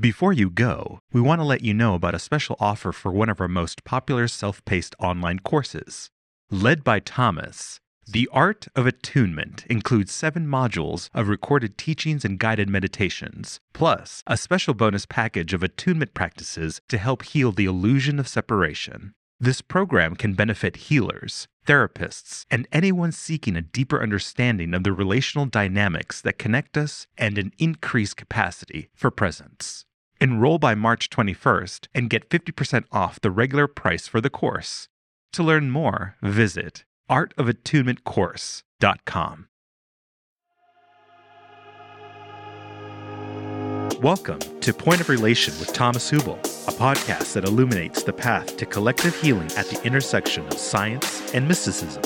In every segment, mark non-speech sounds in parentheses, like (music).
Before you go, we want to let you know about a special offer for one of our most popular self paced online courses. Led by Thomas, The Art of Attunement includes seven modules of recorded teachings and guided meditations, plus a special bonus package of attunement practices to help heal the illusion of separation. This program can benefit healers, therapists, and anyone seeking a deeper understanding of the relational dynamics that connect us and an increased capacity for presence. Enroll by March 21st and get 50% off the regular price for the course. To learn more, visit artofattunementcourse.com. Welcome to Point of Relation with Thomas Hübl, a podcast that illuminates the path to collective healing at the intersection of science and mysticism.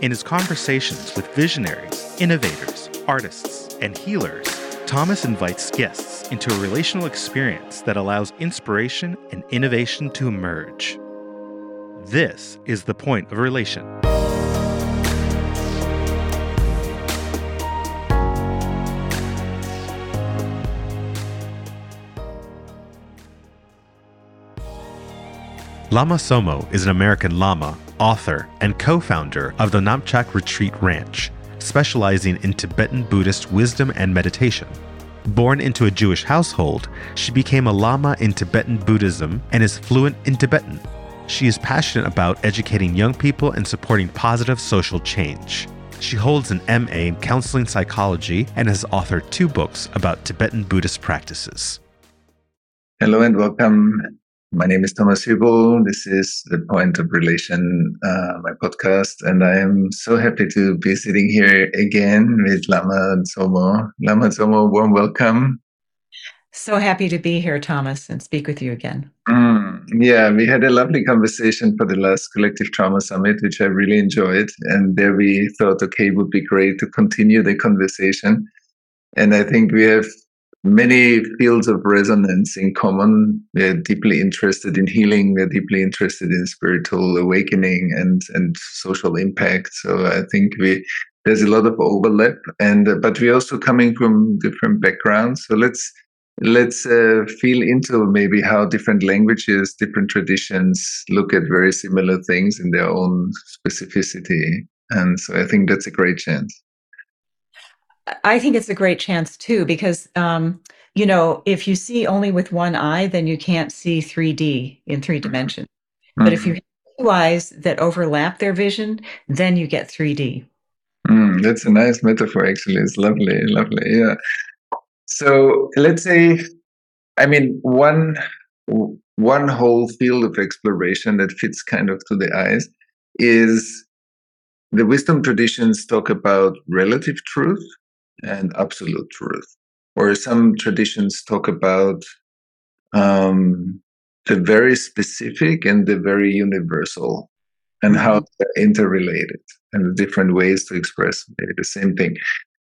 In his conversations with visionaries, innovators, artists, and healers, Thomas invites guests into a relational experience that allows inspiration and innovation to emerge. This is the point of relation. Lama Tsomo is an American Lama, author, and co founder of the Namchak Retreat Ranch, specializing in Tibetan Buddhist wisdom and meditation. Born into a Jewish household, she became a Lama in Tibetan Buddhism and is fluent in Tibetan. She is passionate about educating young people and supporting positive social change. She holds an MA in counseling psychology and has authored two books about Tibetan Buddhist practices. Hello and welcome my name is Thomas Hübl. This is the Point of Relation, uh, my podcast, and I am so happy to be sitting here again with Lama Tsomo. Lama Tsomo, warm welcome. So happy to be here, Thomas, and speak with you again. Mm, yeah, we had a lovely conversation for the last Collective Trauma Summit, which I really enjoyed. And there we thought, okay, it would be great to continue the conversation. And I think we have many fields of resonance in common. They're deeply interested in healing. They're deeply interested in spiritual awakening and and social impact. So I think we there's a lot of overlap, and but we're also coming from different backgrounds. So let's let's uh, feel into maybe how different languages, different traditions look at very similar things in their own specificity. And so I think that's a great chance. I think it's a great chance too, because, um, you know, if you see only with one eye, then you can't see 3D in three mm-hmm. dimensions. Mm-hmm. But if you have two eyes that overlap their vision, then you get 3D. Mm, that's a nice metaphor, actually. It's lovely, lovely. Yeah. So let's say, I mean, one one whole field of exploration that fits kind of to the eyes is the wisdom traditions talk about relative truth and absolute truth. Or some traditions talk about um, the very specific and the very universal and how mm-hmm. they're interrelated and the different ways to express the same thing.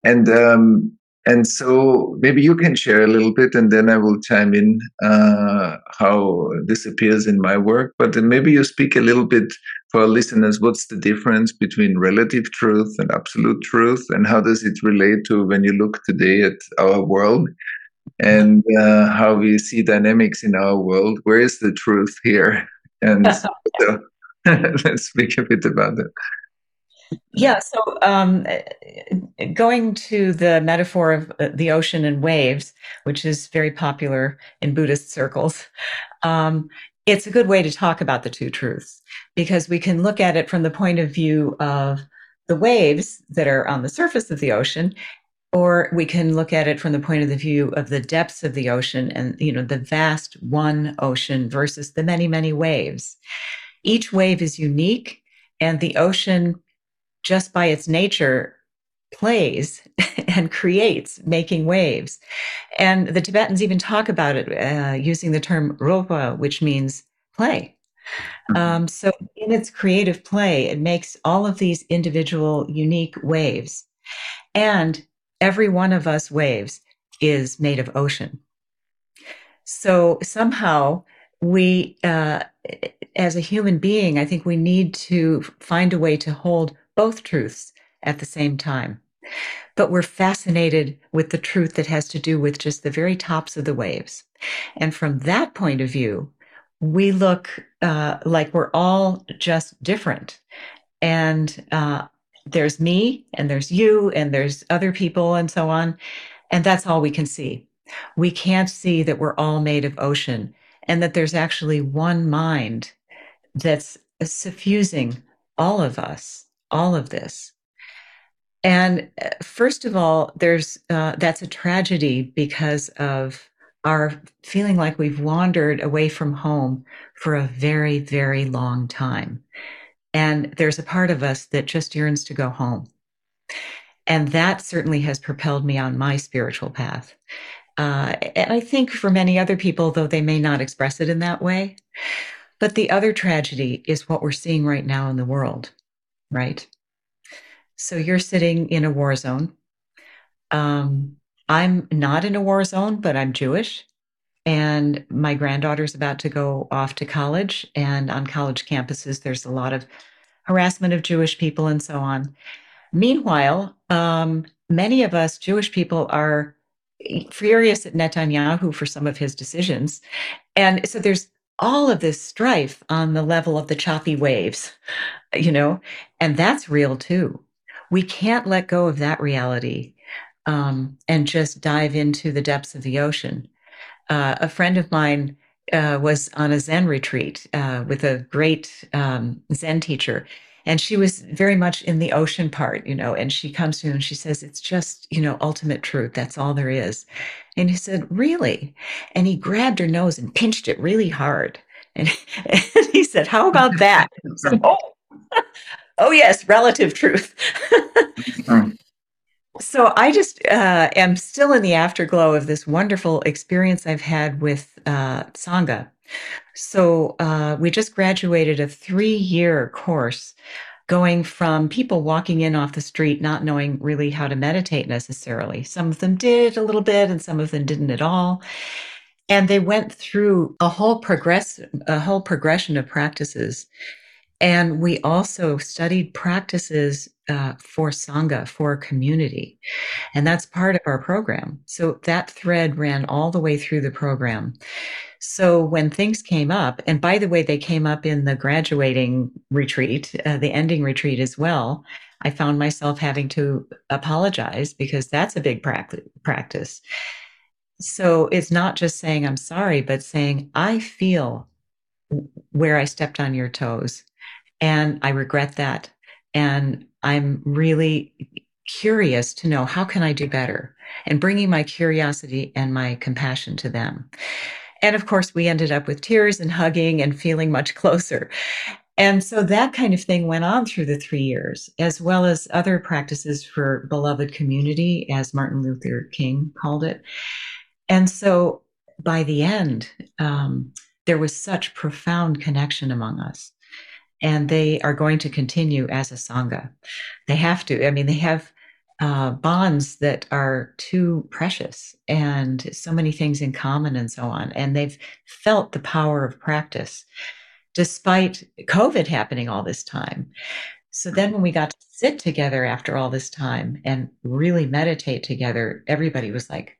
And um, and so maybe you can share a little bit, and then I will chime in uh, how this appears in my work. But maybe you speak a little bit for our listeners. What's the difference between relative truth and absolute truth, and how does it relate to when you look today at our world and uh, how we see dynamics in our world? Where is the truth here? And (laughs) so, (laughs) let's speak a bit about that. Yeah. So, um, going to the metaphor of uh, the ocean and waves, which is very popular in Buddhist circles, um, it's a good way to talk about the two truths because we can look at it from the point of view of the waves that are on the surface of the ocean or we can look at it from the point of the view of the depths of the ocean and you know the vast one ocean versus the many many waves each wave is unique and the ocean just by its nature plays (laughs) and creates making waves. And the Tibetans even talk about it uh, using the term rolpa, which means play. Mm-hmm. Um, so, in its creative play, it makes all of these individual, unique waves. And every one of us waves is made of ocean. So, somehow, we, uh, as a human being, I think we need to find a way to hold both truths at the same time. but we're fascinated with the truth that has to do with just the very tops of the waves. And from that point of view, we look uh, like we're all just different. And uh, there's me, and there's you, and there's other people, and so on. And that's all we can see. We can't see that we're all made of ocean and that there's actually one mind that's suffusing all of us, all of this. And uh, first of all, there's uh, that's a tragedy because of our feeling like we've wandered away from home for a very, very long time. And there's a part of us that just yearns to go home. And that certainly has propelled me on my spiritual path. Uh, and I think for many other people, though they may not express it in that way. But the other tragedy is what we're seeing right now in the world, right? So you're sitting in a war zone. Um, I'm not in a war zone, but I'm Jewish. And my granddaughter's about to go off to college. And on college campuses, there's a lot of harassment of Jewish people and so on. Meanwhile, um, many of us Jewish people are furious at Netanyahu for some of his decisions. And so there's all of this strife on the level of the choppy waves, you know, and that's real too we can't let go of that reality um, and just dive into the depths of the ocean. Uh, a friend of mine uh, was on a Zen retreat uh, with a great um, Zen teacher. And she was very much in the ocean part, you know, and she comes to him and she says, It's just, you know, ultimate truth. That's all there is. And he said, Really? And he grabbed her nose and pinched it really hard. And, (laughs) and he said, How about that? Said, oh, (laughs) oh yes, relative truth. mm. So I just uh, am still in the afterglow of this wonderful experience I've had with uh, Sangha. So uh, we just graduated a three-year course going from people walking in off the street not knowing really how to meditate necessarily. Some of them did a little bit and some of them didn't at all. And they went through a whole progress a whole progression of practices and we also studied practices uh, for Sangha, for community. And that's part of our program. So that thread ran all the way through the program. So when things came up, and by the way, they came up in the graduating retreat, uh, the ending retreat as well. I found myself having to apologize because that's a big practice. So it's not just saying I'm sorry, but saying I feel where I stepped on your toes. And I regret that. And I'm really curious to know how can I do better and bringing my curiosity and my compassion to them. And of course, we ended up with tears and hugging and feeling much (laughs) closer. And so that kind of thing went on through the three years, as well as other practices for beloved community, as Martin Luther King called it. And so by the end, um, there was such profound connection among us and they are going to continue as a sangha. They have to. I mean, they have uh, bonds that are too precious and so many things in common and so on. And they've felt the power of practice despite COVID happening all this time. So then when we got to sit together after all this time and really meditate together, everybody was like,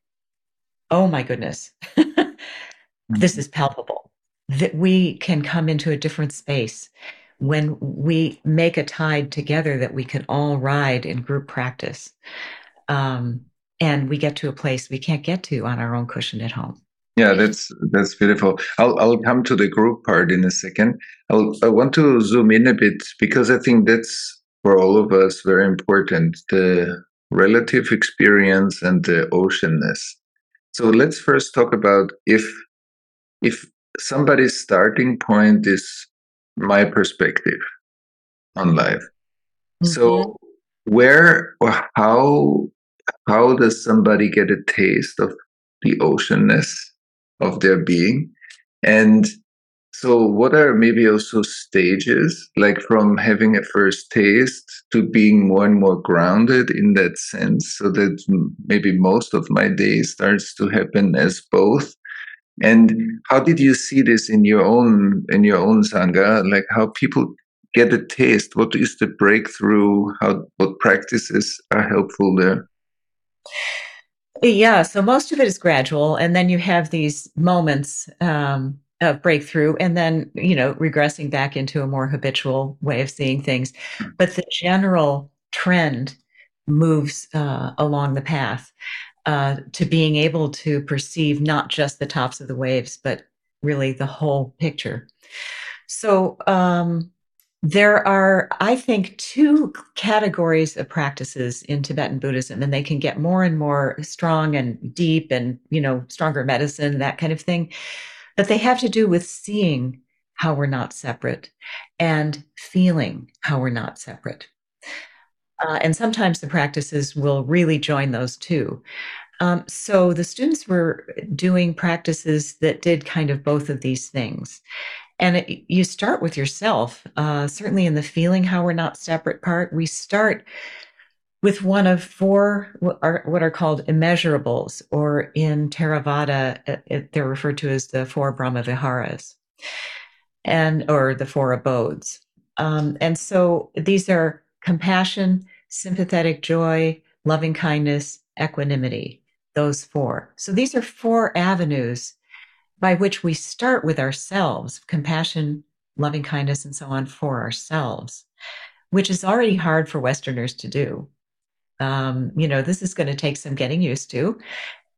oh my goodness, (laughs) this is palpable that we can come into a different space when we make a tide together that we can all ride in group practice. Um, and we get to a place we can't get to on our own cushion at home. Yeah, that's that's beautiful. I'll I'll come to the group part in a second. I'll, I want to zoom in a bit because I think that's for all of us very important the relative experience and the oceanness. So let's first talk about if if somebody's starting point is my perspective on life. Mm-hmm. So where or how how does somebody get a taste of the oceanness of their being? And so what are maybe also stages, like from having a first taste to being more and more grounded in that sense, so that maybe most of my day starts to happen as both and how did you see this in your own in your own sangha? Like how people get a taste, what is the breakthrough? How what practices are helpful there? Yeah, so most of it is gradual, and then you have these moments um, of breakthrough, and then you know regressing back into a more habitual way of seeing things. But the general trend moves uh, along the path uh, to being able to perceive not just the tops of the waves, but really the whole picture. So um, there are, I think, two categories of practices in Tibetan Buddhism, and they can get more and more strong and deep and, you know, stronger medicine, that kind of thing. But they have to do with seeing how we're not separate and feeling how we're not separate. Uh, and sometimes the practices will really join those two. Um, so the students were doing practices that did kind of both of these things. And it, you start with yourself, uh, certainly in the feeling how we're not separate part. We start with one of four what are, what are called immeasurables, or in Theravada, it, it, they're referred to as the four Brahma Viharas, and or the four abodes. Um, and so these are compassion, sympathetic joy, loving kindness, equanimity. Those four. So these are four avenues by which we start with ourselves, compassion, loving kindness, and so on for ourselves, which is already hard for Westerners to do. Um, you know, this is going to take some getting used to.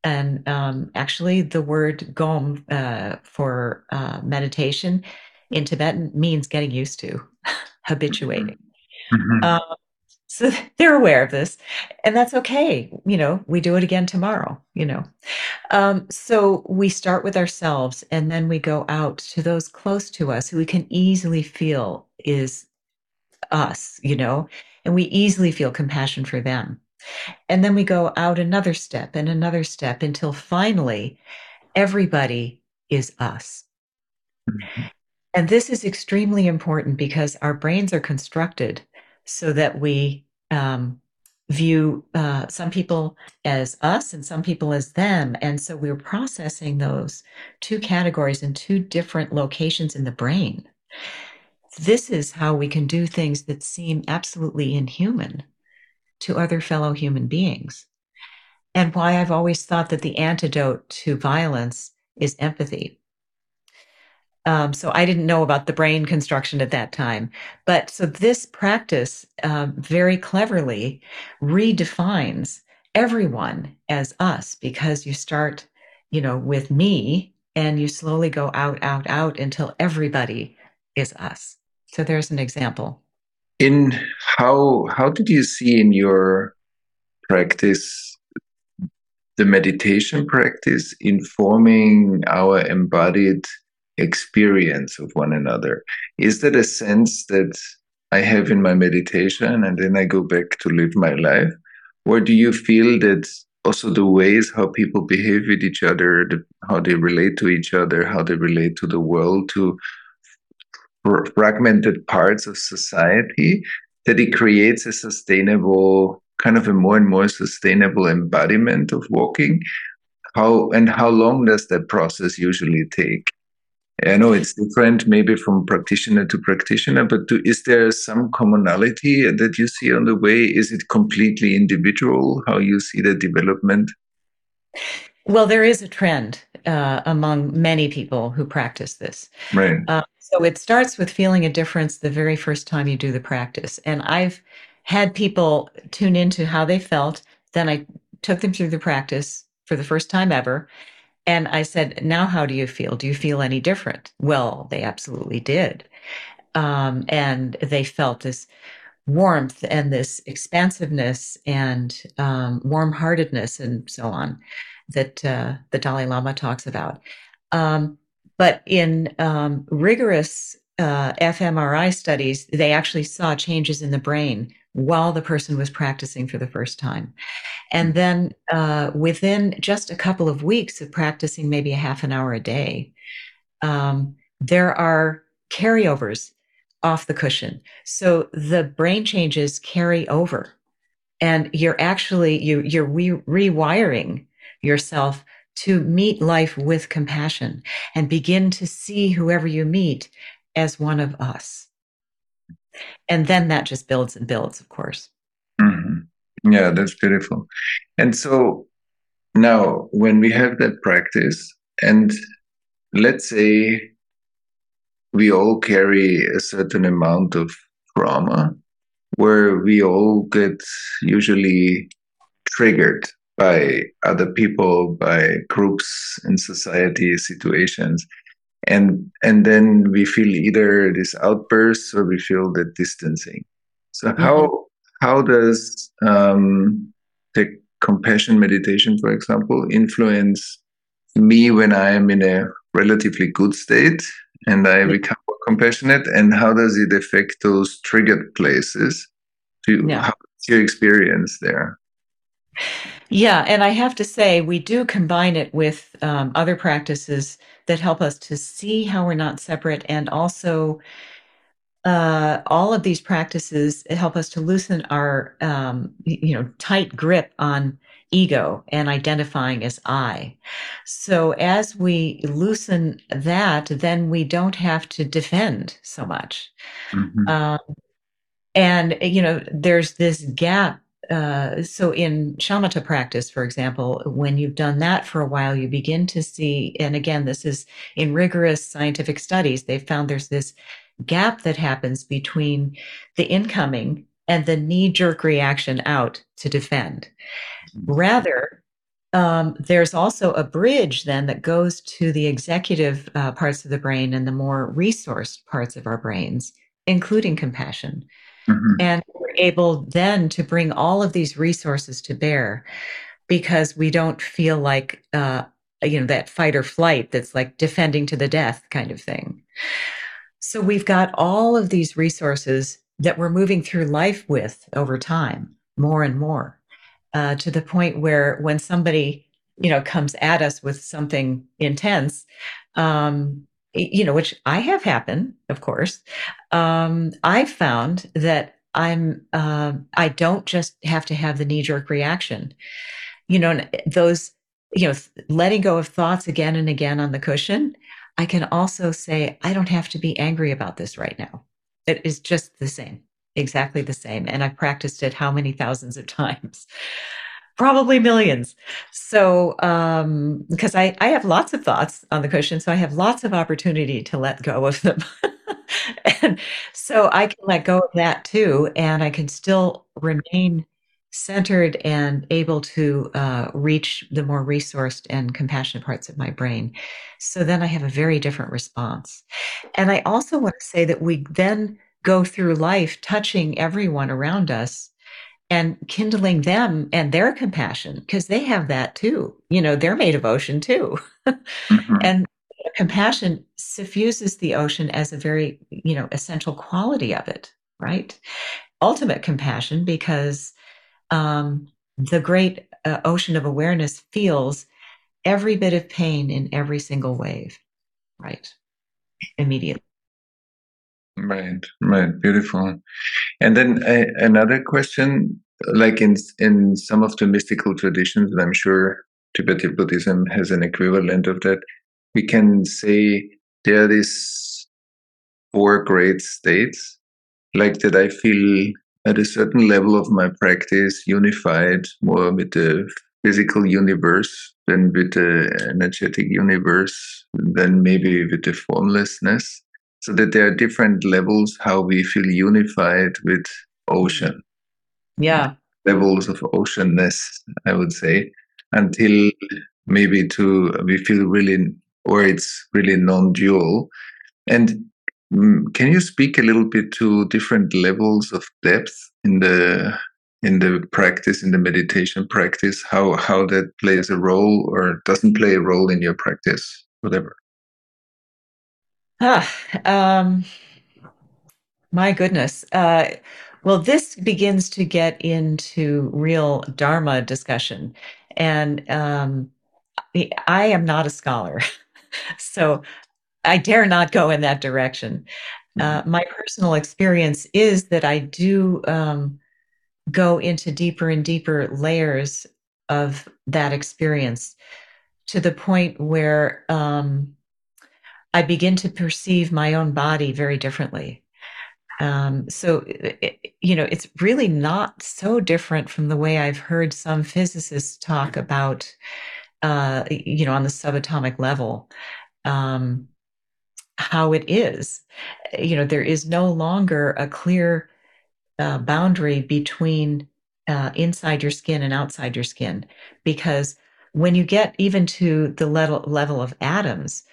And um, actually, the word gom uh, for uh, meditation in Tibetan means getting used to, (laughs) habituating. Mm-hmm. Um, so (laughs) they're aware of this, and that's okay. You know, we do it again tomorrow, you know. Um, so we start with ourselves and then we go out to those close to us who we can easily feel is us, you know, and we easily feel compassion for them. And then we go out another step and another step until finally everybody is us. Mm-hmm. And this is extremely important because our brains are constructed so that we um, view uh, some people as us and some people as them. And so we're processing those two categories in two different locations in the brain. This is how we can do things that seem absolutely inhuman to other fellow human beings. And why I've always thought that the antidote to violence is empathy. Um, so I didn't know about the brain construction at that time. But so this practice um, very cleverly redefines everyone as us because you start, you know, with me and you slowly go out, out, out until everybody is us. So there's an example. In how how did you see in your practice the meditation practice informing our embodied experience of one another. Is that a sense that I have in my meditation and then I go back to live my life? Or do you feel that also the ways how people behave with each other, the, how they relate to each other, how they relate to the world, to fragmented parts of society, that it creates a sustainable, kind of a more and more sustainable embodiment of walking? How and how long does that process usually take? I know it's different maybe from practitioner to practitioner, but do, is there some commonality that you see on the way? Is it completely individual how you see the development? Well, there is a trend uh, among many people who practice this. Right. Uh, so it starts with feeling a difference the very first time you do the practice. And I've had people tune into how they felt. Then I took them through the practice for the first time ever. And I said, Now, how do you feel? Do you feel any different? Well, they absolutely did. Um, and they felt this warmth and this expansiveness and um, warm heartedness and so on that uh, the Dalai Lama talks about. Um, but in um, rigorous uh, fMRI studies, they actually saw changes in the brain while the person was practicing for the first time. And hmm. then uh, within just a couple of weeks of practicing maybe a half an hour a day, um, there are carryovers off the cushion. So the brain changes carry over and you're actually you you're re- rewiring yourself to meet life with compassion and begin to see whoever you meet as one of us And then that just builds and builds, of course. Mm-hmm. Yeah, that's beautiful. And so now, when we have that practice, and let's say we all carry a certain amount of trauma, where we all get usually triggered by other people, by groups in society, situations. And and then we feel either this outburst or we feel the distancing. So mm-hmm. how how does um, the compassion meditation, for example, influence me when I am in a relatively good state and I become more compassionate? And how does it affect those triggered places? To, yeah. How's your experience there? Yeah, and I have to say, we do combine it with um, other practices that help us to see how we're not separate and also uh, all of these practices help us to loosen our um, you know tight grip on ego and identifying as i so as we loosen that then we don't have to defend so much mm-hmm. um, and you know there's this gap uh, so in shamatha practice, for example, when you've done that for a while, you begin to see, and again, this is in rigorous scientific studies, they've found there's this gap that happens between the incoming and the knee jerk reaction out to defend. Mm-hmm. Rather, um, there's also a bridge then that goes to the executive uh, parts of the brain and the more resourced parts of our brains, including compassion. Mm-hmm. And we're able then to bring all of these resources to bear because we don't feel like, uh, you know, that fight or flight that's like defending to the death kind of thing. So we've got all of these resources that we're moving through life with over time, more and more, uh, to the point where when somebody, you know, comes at us with something intense, um, you know, which I have happened, of course, um, I found that I'm, uh, I don't just have to have the knee jerk reaction. You know, those, you know, letting go of thoughts again and again on the cushion I can also say, I don't have to be angry about this right now. It is just the same, exactly the same. And I've practiced it how many thousands of (laughs) times? Probably millions. So, um, because I, I have lots of thoughts on the cushion, so I have lots of opportunity to let go of them. (laughs) and so I can let go of that too, and I can still remain centered and able to uh, reach the more resourced and compassionate parts of my brain. So then I have a very different response. And I also want to say that we then go through life touching everyone around us and kindling them and their compassion because they have that too. You know, they're made of ocean too. mm-hmm. And compassion suffuses the ocean as a very, you know, essential quality of it, right? Ultimate compassion because um, the great uh, ocean of awareness feels every bit of pain in every single wave, right? Immediately. Right, right, beautiful. And then uh, another question, like in in some of the mystical traditions, and I'm sure Tibetan Buddhism has an equivalent of that. We can say there are these four great states, like that. I feel at a certain level of my practice unified more with the physical universe than with the energetic universe, than maybe with the formlessness. So that there are different levels how we feel unified with ocean. Yeah. Levels of oceanness, I would say, until maybe to we feel really or it's really non-dual. And can you speak a little bit to different levels of depth in the in the practice, in the meditation practice, how how that plays a role or doesn't play a role in your practice, whatever? Ah, um, my goodness. Uh, well, this begins to get into real Dharma discussion, and um, I am not a scholar, (laughs) so I dare not go in that direction. Uh, mm-hmm. my personal experience is that I do um, go into deeper and deeper layers of that experience to the point where um, I begin to perceive my own body very differently. Um, so, you know, it's really not so different from the way I've heard some physicists talk about, uh, you know, on the subatomic level, um, how it is. You know, there is no longer a clear uh, boundary between uh, inside your skin and outside your skin because when you get even to the level, level of atoms,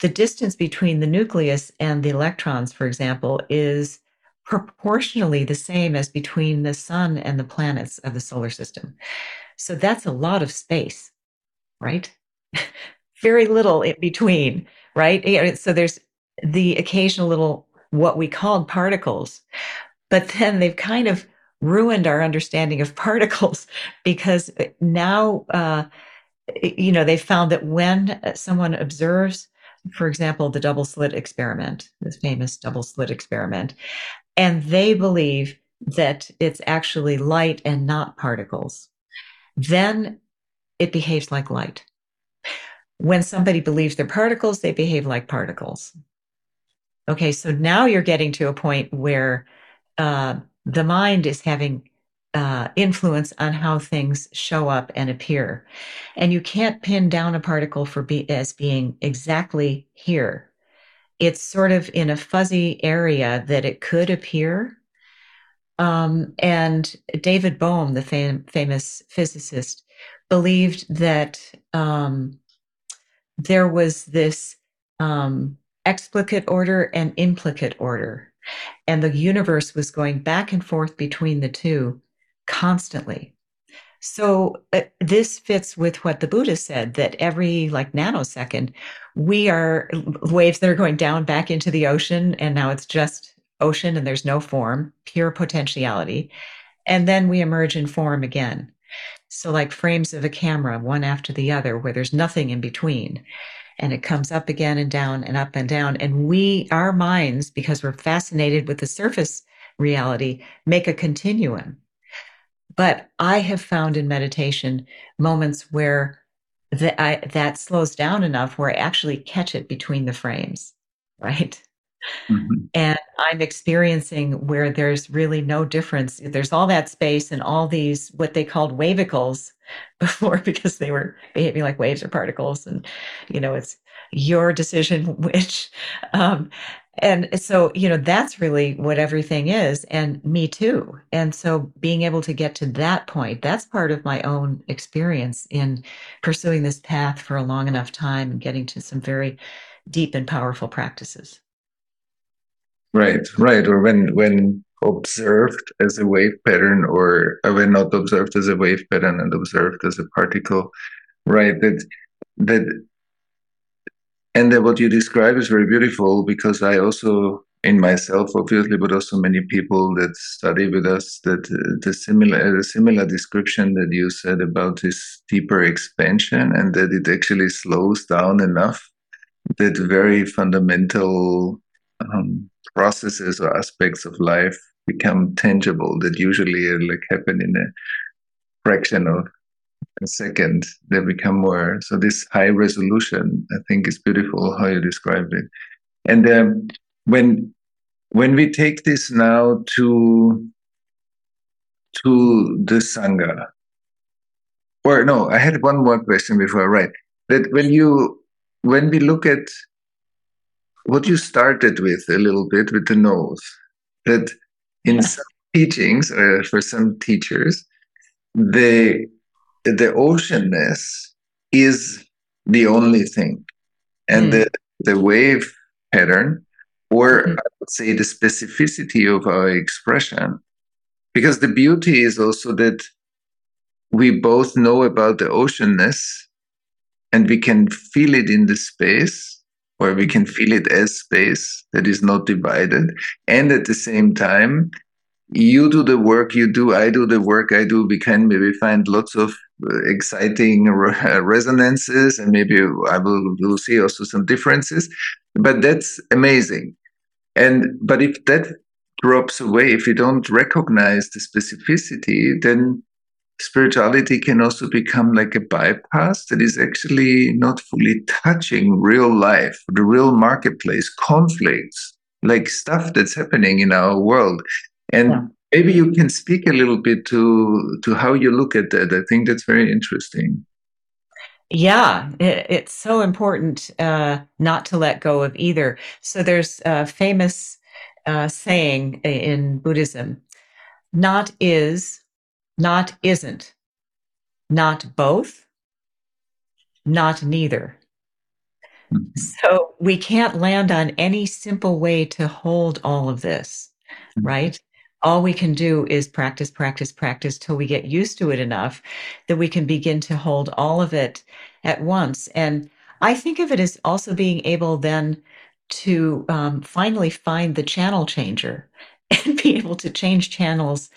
the distance between the nucleus and the electrons, for example, is proportionally the same as between the sun and the planets of the solar system. So that's a lot of space, right? (laughs) Very little in between, right? So there's the occasional little what we called particles, but then they've kind of ruined our understanding of (laughs) particles because now, uh, you know, they found that when someone observes for example, the double slit experiment, this famous double slit experiment, and they believe that it's actually light and not particles, then it behaves like light. When somebody believes they're particles, they behave like particles. Okay, so now you're getting to a point where uh, the mind is having uh, influence on how things show up and appear. And you can't pin down a particle for be, as being exactly here. It's sort of in a fuzzy area that it could appear. Um, and David Bohm, the fam- famous physicist, believed that um, there was this um, explicate order and implicate order. And the universe was going back and forth between the two constantly. So uh, this fits with what the Buddha said that every like nanosecond, we are waves that are going down back into the ocean, and now it's just ocean and there's no form, pure potentiality. And then we emerge in form again. So, like frames of a camera, one after the other, where there's nothing in between. And it comes up again and down and up and down. And we, our minds, because we're fascinated with the surface reality, make a continuum but I have found in meditation moments where that I, that slows down enough where I actually catch it between the frames, right? Mm-hmm. And I'm experiencing where there's really no difference. There's all that space and all these what they called wavicles (laughs) before because they were behaving like waves or particles. And, you know, it's your decision (laughs) which. Um, and so, you know, that's really what everything is, and me too. And so, being able to get to that point, that's part of my own experience in pursuing this path for a long enough time and getting to some very deep and powerful practices. Right, right. Or when when observed as a wave pattern, or when not observed as a wave pattern and observed as a particle, right? That that and that what you describe is very beautiful because I also, in myself, obviously, but also many people that study with us, that uh, the similar the similar description that you said about this deeper expansion and that it actually slows down enough that very fundamental um, processes or aspects of life become tangible that usually uh, like happen in a fraction of a second they become more. So this high resolution i think is beautiful how you described it. And um, when when we take this now to to the sangha or no i had one more question before right that when you when we look at what you started with a little bit with the nose that in yeah. some teachings uh, for some teachers they the oceanness is the only thing. And mm. the, the wave pattern, or mm. I would say the specificity of our expression, because the beauty is also that we both know about the oceanness and we can feel it in the space or we can feel it as space that is not divided. And at the same time you do the work you do i do the work i do. We can maybe find lots of uh, exciting uh, resonances and maybe I will, will see also some differences but that's amazing. And but if that drops away if you don't recognize the specificity then spirituality can also become like a bypass that is actually not fully touching real life the real marketplace conflicts like stuff that's happening in our world. And yeah. maybe you can speak a little bit to to how you look at that. I think that's very interesting. Yeah, it, it's so important uh, not to let go of either. So there's a famous uh, saying in Buddhism not is, not isn't, not both, not neither. Mm-hmm. So we can't land on any simple way to hold all of this, mm-hmm. right? All we can do is practice, practice, practice till we get used to it enough that we can begin to hold all of it at once. And I think of it as also being able then to um, finally find the channel changer (laughs) and be able to change channels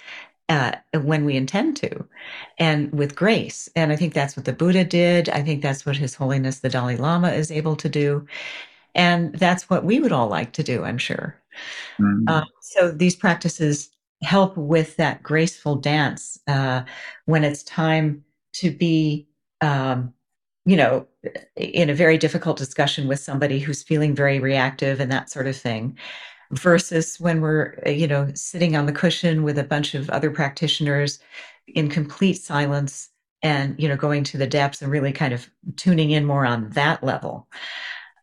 uh, when we intend to and with grace. And I think that's what the Buddha did. I think that's what His Holiness the Dalai Lama is able to do. And that's what we would all like to do, I'm sure. Mm-hmm. Uh, so these practices help with that graceful dance uh, when it's time to be, um, you know, in a very difficult discussion with somebody who's feeling very reactive and that sort of thing versus when we're uh, you know sitting on the cushion with a bunch of other practitioners in complete silence and you know going to the depths and really kind of tuning in more on that level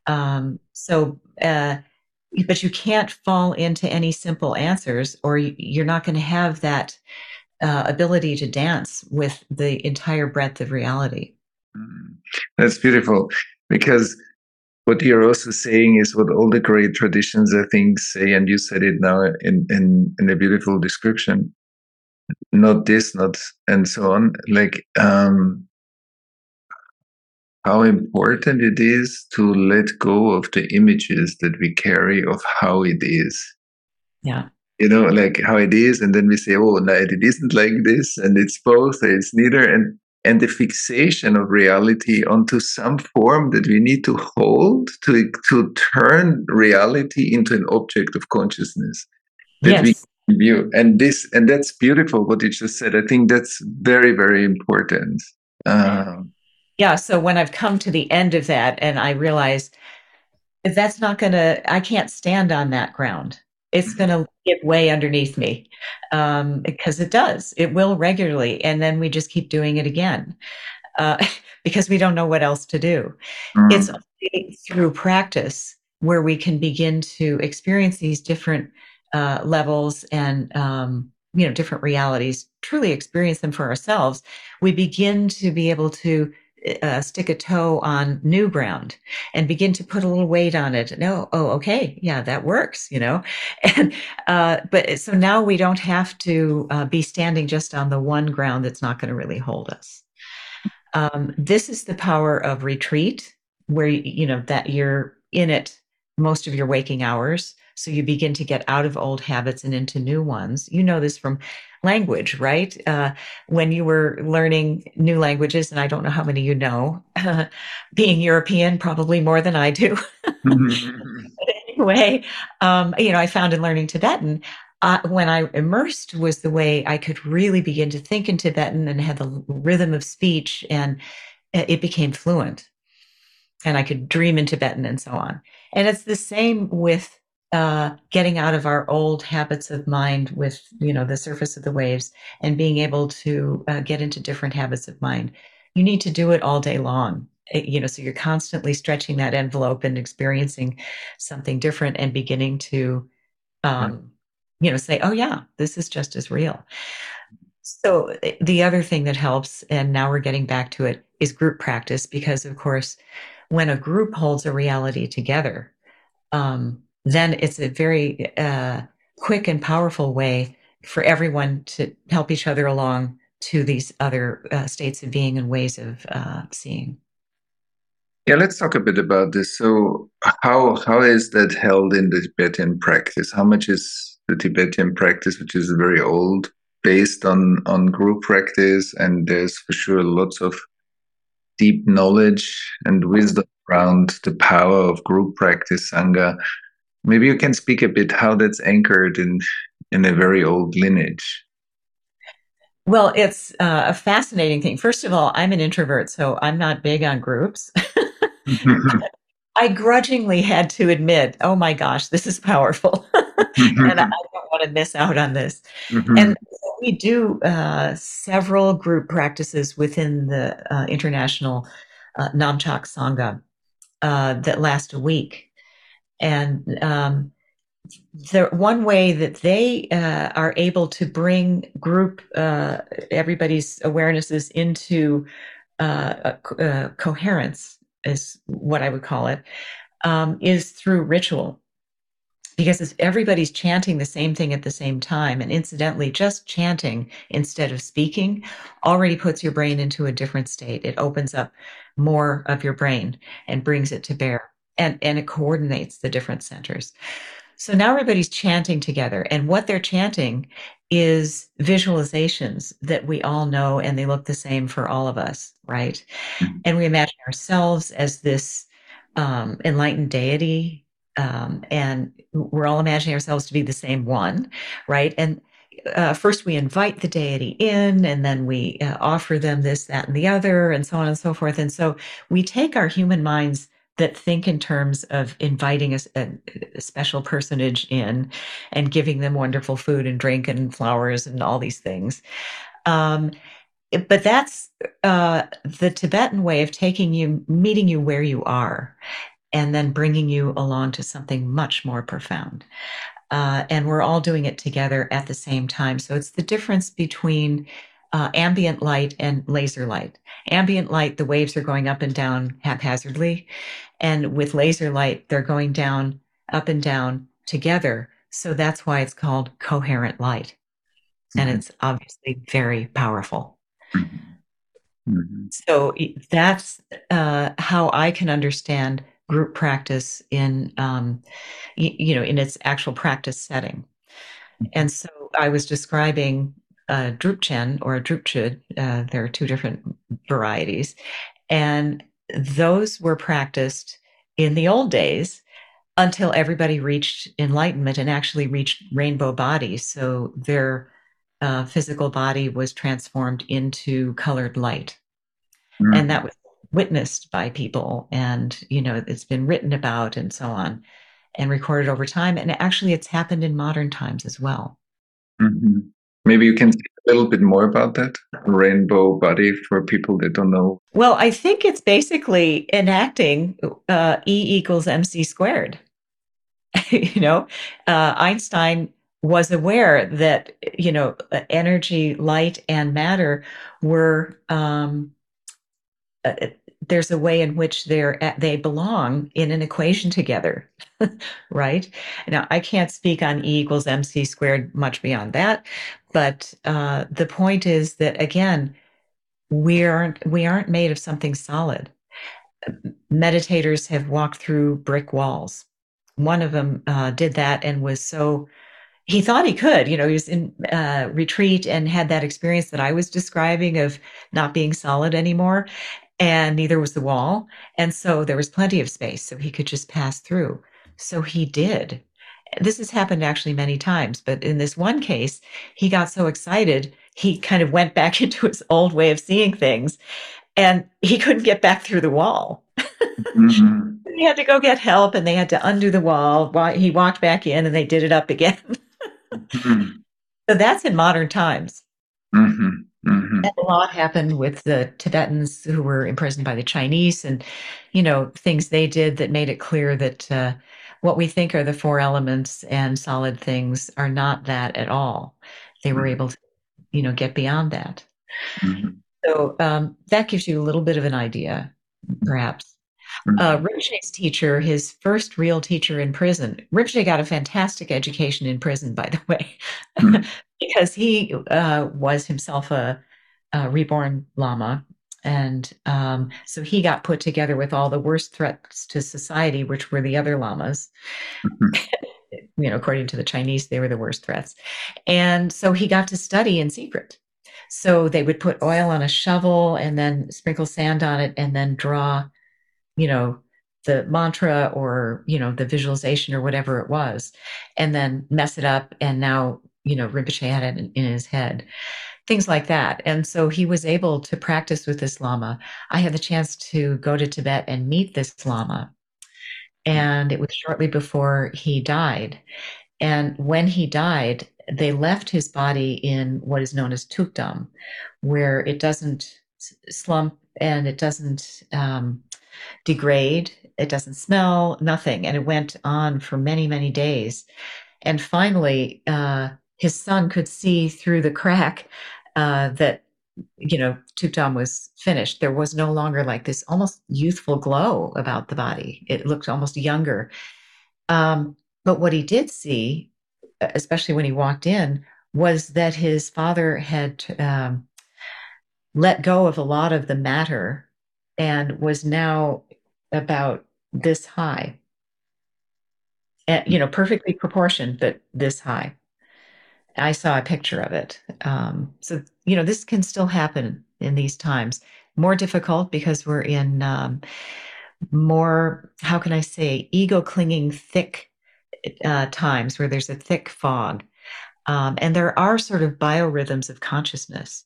um, so uh, but you can't fall into any simple answers or you're not going to have that uh, ability to dance with the entire breadth of reality mm. that's beautiful because what you're also saying is what all the great traditions, I think, say, and you said it now in, in, in a beautiful description. Not this, not, and so on. Like, um, how important it is to let go of the images that we carry of how it is. Yeah. You know, like how it is, and then we say, oh, no, it isn't like this, and it's both, it's neither. And and the fixation of reality onto some form that we need to hold to, to turn reality into an object of consciousness that yes. we view. And this and that's beautiful what you just said. I think that's very, very important. Um, yeah. So when I've come to the end of that and I realize that's not gonna I can't stand on that ground it's going to give way underneath me um, because it does. It will regularly. And then we just keep doing it again uh, (laughs) because we don't know what else to do. Mm. It's through practice where we can begin to experience these different uh, levels and um, you know different realities truly experience them for ourselves we begin to be able to uh, stick a toe on new ground and begin to put a little weight on it. No, oh, okay, yeah, that works, you know. (laughs) And uh, but so now we don't have to uh, be standing just on the one ground that's not going to really hold us. Um, this is the power of retreat, where you know that you're in it most of your waking hours. So you begin to get out of old habits and into new ones. You know this from language, right? Uh, when you were learning new languages, and I don't know how many you know, uh, (laughs) being European, probably more than I do. (laughs) anyway, um, you know, I found in learning Tibetan, uh, when I immersed was the way I could really begin to think in Tibetan and had the rhythm of speech, and it became fluent. And I could dream in Tibetan and so on. And it's the same with uh, getting out of our old habits of mind with you know the surface of the waves and being able to uh, get into different habits of mind. You need to do it all day long. It, you know so you're constantly stretching that envelope and experiencing something different and beginning to um, you know say oh yeah this is just as real. So eh, the other thing that helps and now we're getting back to it is group practice because of course when a group holds a reality together um, then it's a very uh, quick and powerful way for everyone to help each other along to these other uh, states of being and ways of uh, seeing. Yeah, let's talk a bit about this. So, how how is that held in the Tibetan practice? How much is the Tibetan practice, which is very old, based on on group practice? And there's for sure lots of deep knowledge and wisdom around the power of group practice, sangha. Maybe you can speak a bit how that's anchored in in a very old lineage. Well, it's uh, a fascinating thing. First of all, I'm an introvert, so I'm not big on groups. (laughs) I grudgingly had to admit, oh my gosh, this is powerful. (laughs) and I don't want to miss out on this. Mm-hmm. And we do uh, several group practices within the uh, International uh, Namchak Sangha uh, that last a week. And um, the one way that they uh, are able to bring group uh, everybody's awarenesses into coherence is what I would call it, um, is through ritual. Because if everybody's chanting the same thing at the same time, and incidentally, just chanting instead of speaking already puts your brain into a different state. It opens up more of your brain and brings it to bear, and, and it coordinates the different centers. So now everybody's chanting together, and what they're chanting is visualizations that we all know and they look the same for all of us, right? Mm-hmm. And we imagine ourselves as this um, enlightened deity. Um, and we're all imagining ourselves to be the same one, right? And uh, first we invite the deity in and then we uh, offer them this, that, and the other, and so on and so forth. And so we take our human minds that think in terms of inviting a, a, special personage in and giving them wonderful food and drink and flowers and all these things. Um, but that's uh, the Tibetan way of taking you, meeting you where you are, and then bringing you along to something much more profound. Uh, and we're all doing it together at the same time. So it's the difference between uh, ambient light and laser light. Ambient light, the waves are going up and down haphazardly. And with laser light, they're going down, up and down together. So that's why it's called coherent light. And mm-hmm. it's obviously very powerful. Mm-hmm. So that's uh, how I can understand group practice in, um, you know, in its actual practice setting. Mm-hmm. And so I was describing a Drupchen or a Drupchö. Uh, there are two different varieties. And those were practiced in the old days until everybody reached enlightenment and actually reached rainbow bodies. So their uh, physical body was transformed into colored light. Mm. And that was witnessed by people and, you know, it's been written about and so on and recorded over time. And actually, it's happened in modern times as well. Mm-hmm. Maybe you can little bit more about that rainbow body for people that don't know. Well, I think it's basically enacting uh, E equals mc squared. (laughs) you know, uh, Einstein was aware that you know energy, light, and matter were um, uh, there's a way in which they're they belong in an equation together (laughs) right? Now i can't speak on e equals mc squared much beyond that but uh, the point is that again we aren't we aren't made of something solid. Meditators have walked through brick walls. One of them uh, did that and was so he thought he could you know he was in uh, retreat and had that experience that i was describing of not being solid anymore and neither was the wall. And so there was plenty of space, so he could just pass through. So he did. This has happened actually many times, but in this one case, he got so excited, he kind of went back (laughs) into his old way of seeing things and he couldn't get back through the wall. Mm-hmm. he had to go get help and they had to undo the wall. He walked back in and they did it up again. (laughs) mm-hmm. So that's in modern times. Mm-hmm. Mm-hmm. A lot happened with the Tibetans who were imprisoned by the Chinese, and you know things they did that made it clear that uh, what we think are the four elements and solid things are not that at all. They were mm-hmm. able to, you know, get beyond that. Mm-hmm. So um, that gives you a little bit of an idea, perhaps. Mm-hmm. Uh, Rinpoche's teacher, his first real teacher in prison, Rinpoche got a fantastic education in prison, by the way. Mm-hmm (laughs) because he uh, was himself a, a, reborn lama. And um, so he got put together with all the worst threats to society, which were the other lamas. Mm-hmm. (laughs) you know, according to the Chinese, they were the worst threats. And so he got to study in secret. So they would put oil on a shovel and then sprinkle sand on it and then draw, you know, the mantra or, you know, the visualization or whatever it was, and then mess it up. And now you know, Rinpoche had it in, in his head, things like that. And so he was able to practice with this Lama. I had the chance to go to Tibet and meet this Lama. and it was shortly before he died. And when he died, they left his body in what is known as tukdam, where it doesn't slump and it doesn't um, degrade, it doesn't smell, nothing. And it went on for many, many days. And finally, uh, his son could see through the crack uh, that you know Tukdam was finished. There was no longer like this almost youthful glow about the body. It looked almost younger. Um, but what he did see, especially when he walked in, was that his father had um, let go of a lot of the matter and was now about this high. And, you know, perfectly proportioned, but this high. I saw a picture of it. Um, so, you know, this can still happen in these times. More difficult because we're in um, more, how can I say, ego clinging, thick uh, times where there's a thick fog. Um, and there are sort of biorhythms of consciousness,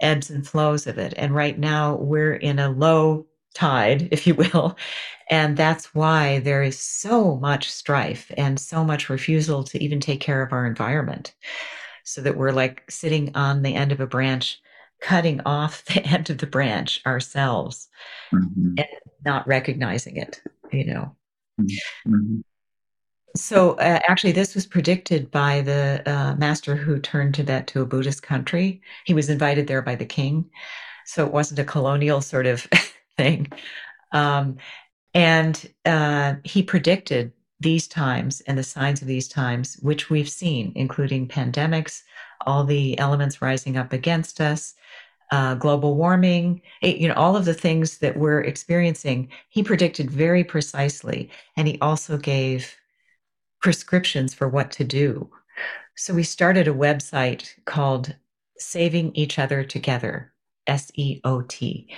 ebbs and flows of it. And right now we're in a low tide, if you will. And that's why there is so much strife and so much refusal to even take care of our environment. So that we're like sitting on the end of a branch, cutting off (laughs) the end of the branch ourselves mm-hmm. and not recognizing it, you know. Mm-hmm. So uh, actually, this was predicted by the uh, master who turned Tibet to a Buddhist country. He was invited there by the king. So it wasn't a colonial sort of (laughs) thing. Um, and uh, he predicted these times and the signs of these times, which we've seen, including pandemics, all the elements rising up against us, uh, global warming, it, you know, all of the things that we're experiencing. He predicted very precisely, and he also gave prescriptions for what to do. So we started a website called Saving Each Other Together, S E O T.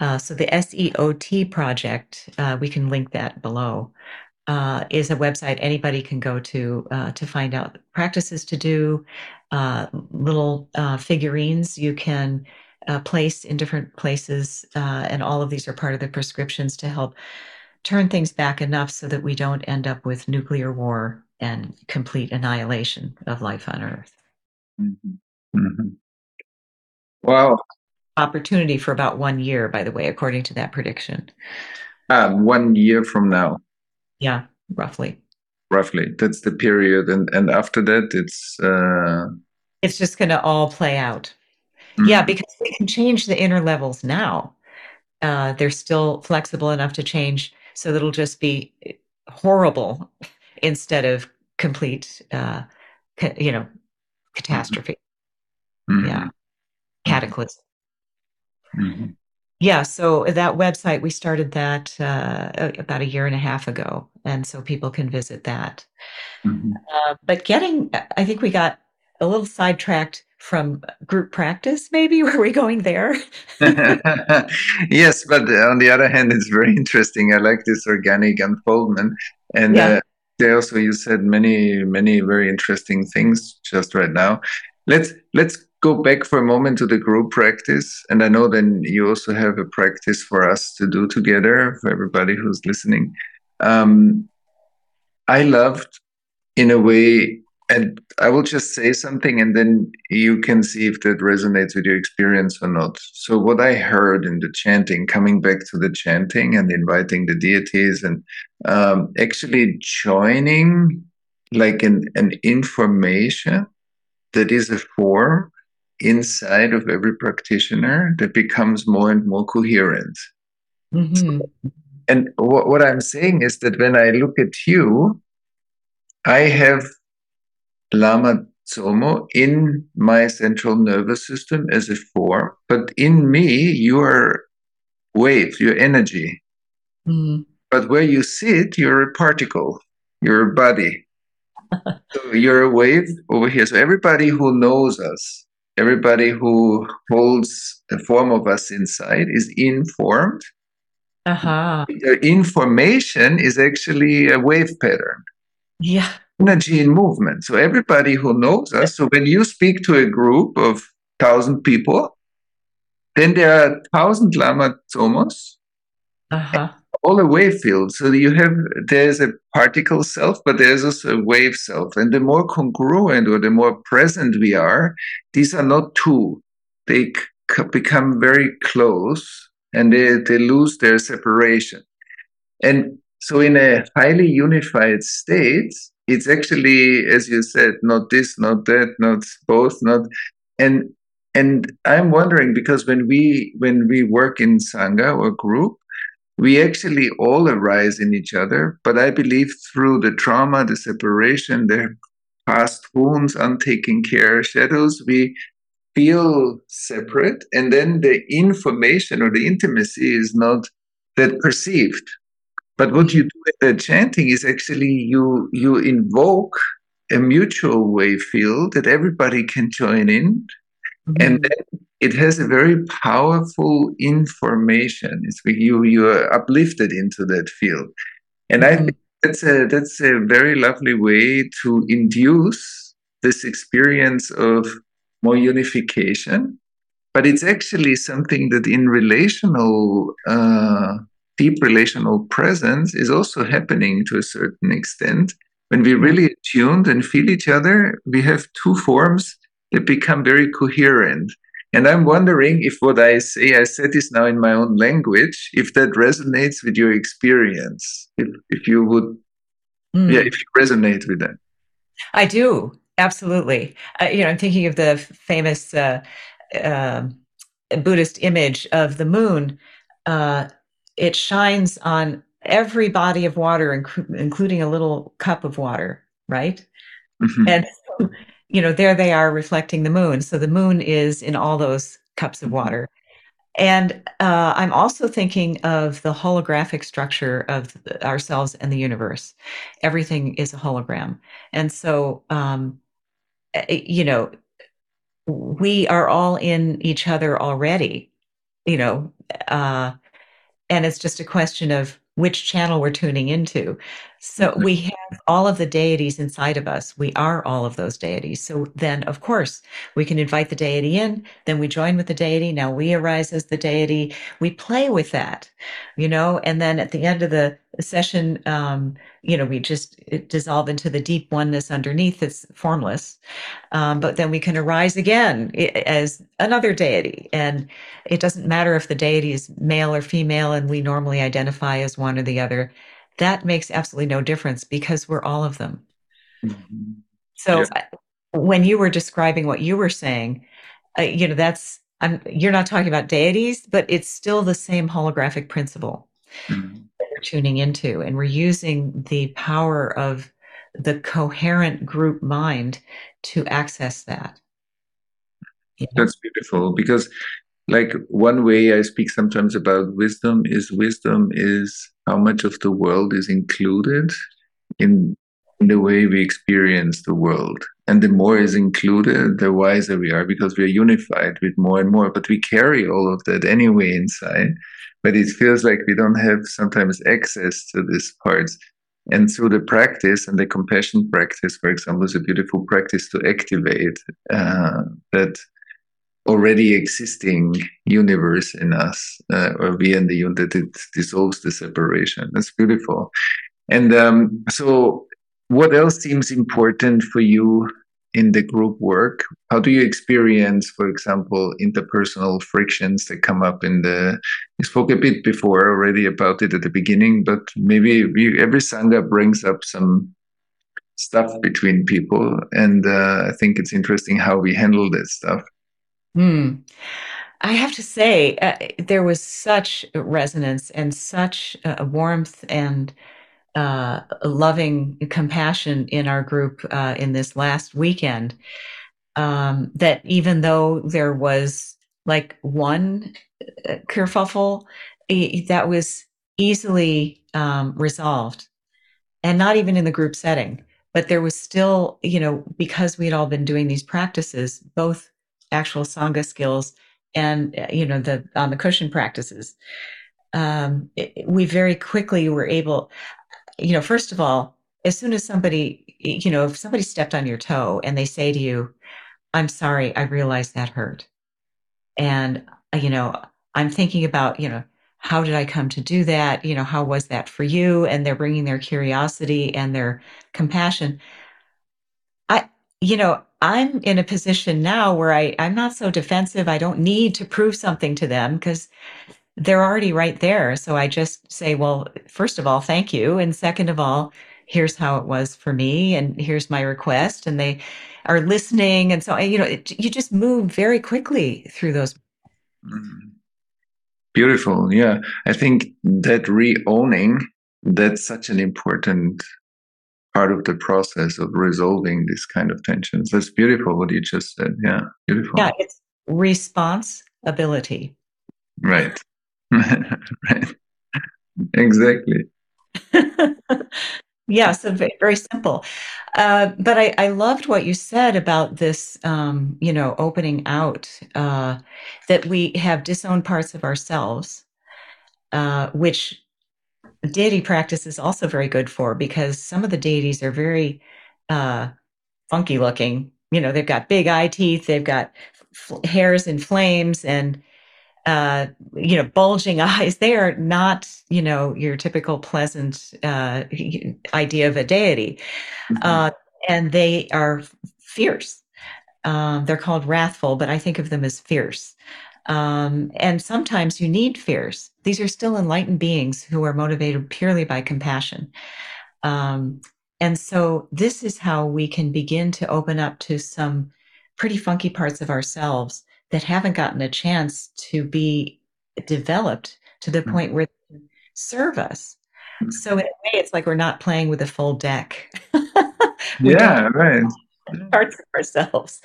Uh, so the SEOT project, uh, we can link that below, uh, is a website anybody can go to uh, to find out practices to do, uh, little uh, figurines you can place in different places, and all of these are part of the prescriptions to help turn things back enough so that we don't end up with nuclear war and complete annihilation of life on Earth. Mm-hmm. Mm-hmm. Wow, opportunity for about one year, by the way, according to that prediction. Um, one year from now. Yeah, roughly. Roughly, that's the period, and and after that, it's. Uh... It's just going to all play out. Mm-hmm. Yeah, because we can change the inner levels now. Uh, they're still flexible enough to change, so that it'll just be horrible instead of complete, uh, ca- you know, catastrophe. Mm-hmm. Yeah, cataclysm. Mm-hmm. Yeah, so that website, we started that uh, about a year and a half ago. And so people can visit that. Mm-hmm. Uh, but getting, I think we got a little sidetracked from group practice, maybe. (laughs) Were we going there? (laughs) yes, but on the other hand, it's very interesting. I like this organic unfoldment. And yeah. uh, also, you said many, many very interesting things just right now. Let's let's go back for a moment to the group practice. And I know then you also have a practice for us to do together for everybody who's listening. Um, I loved, in a way, and I will just say something and then you can see if that resonates with your experience or not. So, what I heard in the chanting, coming back to the chanting and inviting the deities and um, actually joining like an, an information that is a form inside of every practitioner that becomes more and more coherent. Mm-hmm. And what, what I'm saying is that when I look at you, I have Lama Tsomo in my central nervous system as a form, but in me, you are wave, your energy. Mm-hmm. But where you sit, you're a particle, you're a body. (laughs) so you're a wave over here. So everybody who knows us everybody who holds a form of us inside is informed. Uh-huh. The information is actually a wave pattern. Yeah. Energy in movement. So everybody who knows us, so when you speak to a group of thousand people, then there are thousand lama tsomos. Uh-huh. all a wave field. So you have there's a particle self, but there's also a wave self. And the more congruent or the more present we are, these are not two. They c- become very close and they, they lose their separation. And so in a highly unified state, it's actually, as you said, not this, not that, not both, not and and I'm wondering because when we when we work in sangha or group, we actually all arise in each other, but I believe through the trauma, the separation, the past wounds, untaken care, shadows, we feel separate. And then the information or the intimacy is not that perceived. But what you do with the chanting is actually you you invoke a mutual wave field that everybody can join in. Mm-hmm. And then it has a very powerful information. It's you you are uplifted into that field, and mm-hmm. I think that's a that's a very lovely way to induce this experience of more unification. But it's actually something that in relational, uh, deep relational presence is also happening to a certain extent. When we really tuned and feel each other, we have two forms that become very coherent. And I'm wondering if what I say, I said this now in my own language, if that resonates with your experience, if, if you would, mm. yeah, if you resonate with that. I do, absolutely. Uh, you know, I'm thinking of the famous uh, uh, Buddhist image of the moon. It shines on every body of water, inc- including a little cup of water, right? Mm-hmm. And you know, there they are reflecting the moon. So the moon is in all those cups of water. And uh, I'm also thinking of the holographic structure of ourselves and the universe. Everything is a hologram. And so, um, eh, you know, we are all in each other already, you know, uh, and it's just a question of which channel we're tuning into. So we have all of the deities inside of us. We are all of those deities. So then, of course, we can invite the deity in, then we join with the deity. Now we arise as the deity. We play with that, you know, and then at the end of the session, um, you know, we just dissolve into the deep oneness underneath it's formless. Um, but then we can arise again as another deity. And it doesn't matter if the deity is male or female and we normally identify as one or the other. That makes absolutely no difference because we're all of them. Mm-hmm. So yeah. when you were describing what you were saying, uh, you know, that's, I'm, you're not talking about deities, but it's still the same holographic principle. Mm-hmm tuning into. And we're using the power of the coherent group mind to access that. That's beautiful because, like, one way I speak sometimes about wisdom is wisdom is how much of the world is included in, in the way we experience the world. And the more is included, the wiser we are because we are unified with more and more. But we carry all of that anyway inside but it feels like we don't have sometimes access to these parts. And through the practice and the compassion practice, for example, is a beautiful practice to activate uh, that already existing universe in us, uh, or we in the universe, that it dissolves the separation. That's beautiful. And um, so, what else seems important for you in the group work how do you experience for example interpersonal frictions that come up in the you spoke a bit before already about it at the beginning but maybe we, every sangha brings up some stuff between people and uh, i think it's interesting how we handle that stuff Hmm. I have to say, uh, there was such resonance and such uh, warmth and uh, loving compassion in our group uh, in this last weekend. Um, that even though there was like one uh, kerfuffle, that was easily um, resolved, and not even in the group setting. But there was still, you know, because we had all been doing these practices, both actual sangha skills and uh, you know the on the cushion practices. Um, it, we very quickly were able you know, first of all, as soon as somebody, you know, if somebody stepped on your toe and they say to you, I'm sorry, I realize that hurt. And, uh, you know, I'm thinking about, you know, how did I come to do that? You know, how was that for you? And they're bringing their curiosity and their compassion. I, you know, I'm in a position now where I, I'm not so defensive. I don't need to prove something to them because they're already right there. So I just say, well, first of all, thank you. And second of all, here's how it was for me. And here's my request. And they are listening. And so, you know, it, you just move very quickly through those. Mm-hmm. Beautiful. Yeah. I think that re owning, that's such an important part of the process of resolving these kind of tensions. That's beautiful what you just said. Yeah. Beautiful. Yeah. It's responsibility. Right. (laughs) right. Exactly. (laughs) yeah, so very, simple. Uh, but I, I, loved what you said about this, um, you know, opening out uh, that we have disowned parts of ourselves, uh, which deity practice is also very good for because some of the deities are very uh, funky looking. You know, they've got big eye teeth, they've got f- hairs in flames, and uh, you know, bulging (laughs) eyes. They are not, you know, your typical pleasant uh, idea of a deity, mm-hmm. uh, and they are fierce. Um, they're called wrathful, but I think of them as fierce. Um, and sometimes you need fierce. These are still enlightened beings who are motivated purely by compassion. Um, and so this is how we can begin to open up to some pretty funky parts of ourselves that haven't gotten a chance to be developed to the point mm-hmm. where they can serve us. Mm-hmm. So in a way, it's like we're not playing with a full deck. (laughs) yeah, right. (laughs) Parts of ourselves,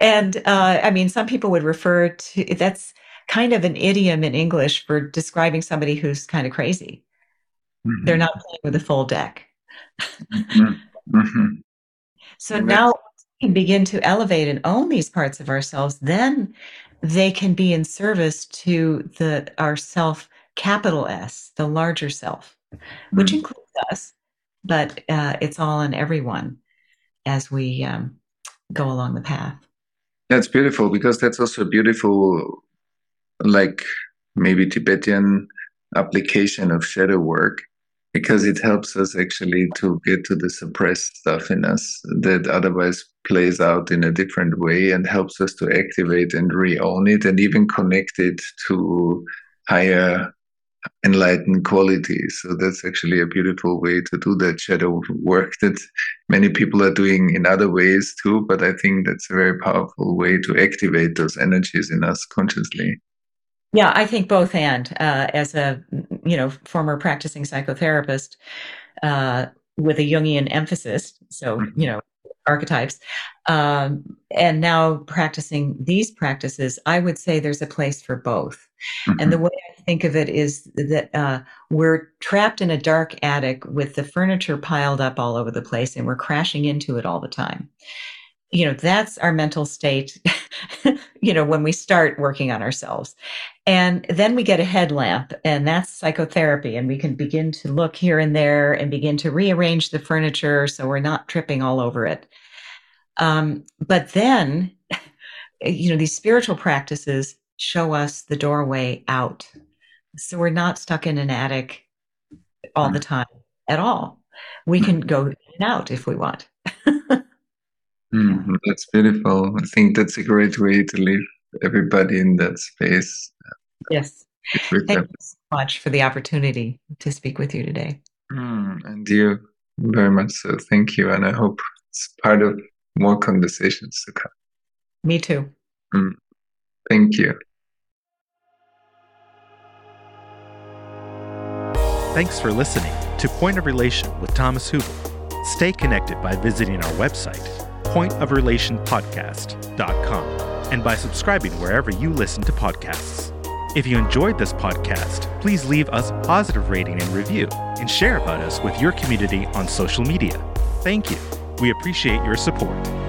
and uh, I mean, some people would refer to that's kind of an idiom in English for describing somebody who's kind of crazy. Mm-hmm. They're not playing with a full deck. Mm-hmm. mm-hmm. (laughs) So now begin to elevate and own these parts of ourselves, then they can be in service to the our self capital S, the larger self, which mm-hmm. includes us, but uh, it's all in everyone as we um, go along the path. That's beautiful because that's also beautiful, like maybe Tibetan application of shadow work because it helps us actually to get to the suppressed stuff in us that otherwise plays out in a different way and helps us to activate and re-own it and even connect it to higher enlightened qualities. So that's actually a beautiful way to do that shadow work that many people are doing in other ways too. But I think that's a very powerful way to activate those energies in us consciously. Yeah, I think both and uh, as a you know former practicing psychotherapist uh, with a Jungian emphasis, so mm-hmm. you know archetypes, um, and now practicing these practices, I would say there's a place for both. Mm-hmm. And the way I think of it is that uh, we're trapped in a dark attic with the furniture piled up all over the place, and we're crashing into it all the time you know that's our mental state (laughs) you know when we start working on ourselves. And then we get a headlamp and that's psychotherapy and we can begin to look here and there and begin to rearrange the furniture so we're not tripping all over it. Um, but then (laughs) you know these spiritual practices show us the doorway out. So we're not stuck in an attic all the time at all. We can go out if we want (laughs) Mm, that's beautiful. I think that's a great way to leave everybody in that space. Yes. Thank them. you so much for the opportunity to speak with you today. Mm, and you very much so. Thank you. And I hope it's part of more conversations to come. Me too. Mm, thank you. Thanks for listening to Point of Relation with Thomas Hübl. Stay connected by visiting our website pointofrelationpodcast.com and by subscribing wherever you listen to podcasts. If you enjoyed this podcast, please leave us a positive rating and review and share about us with your community on social media. Thank you. We appreciate your support.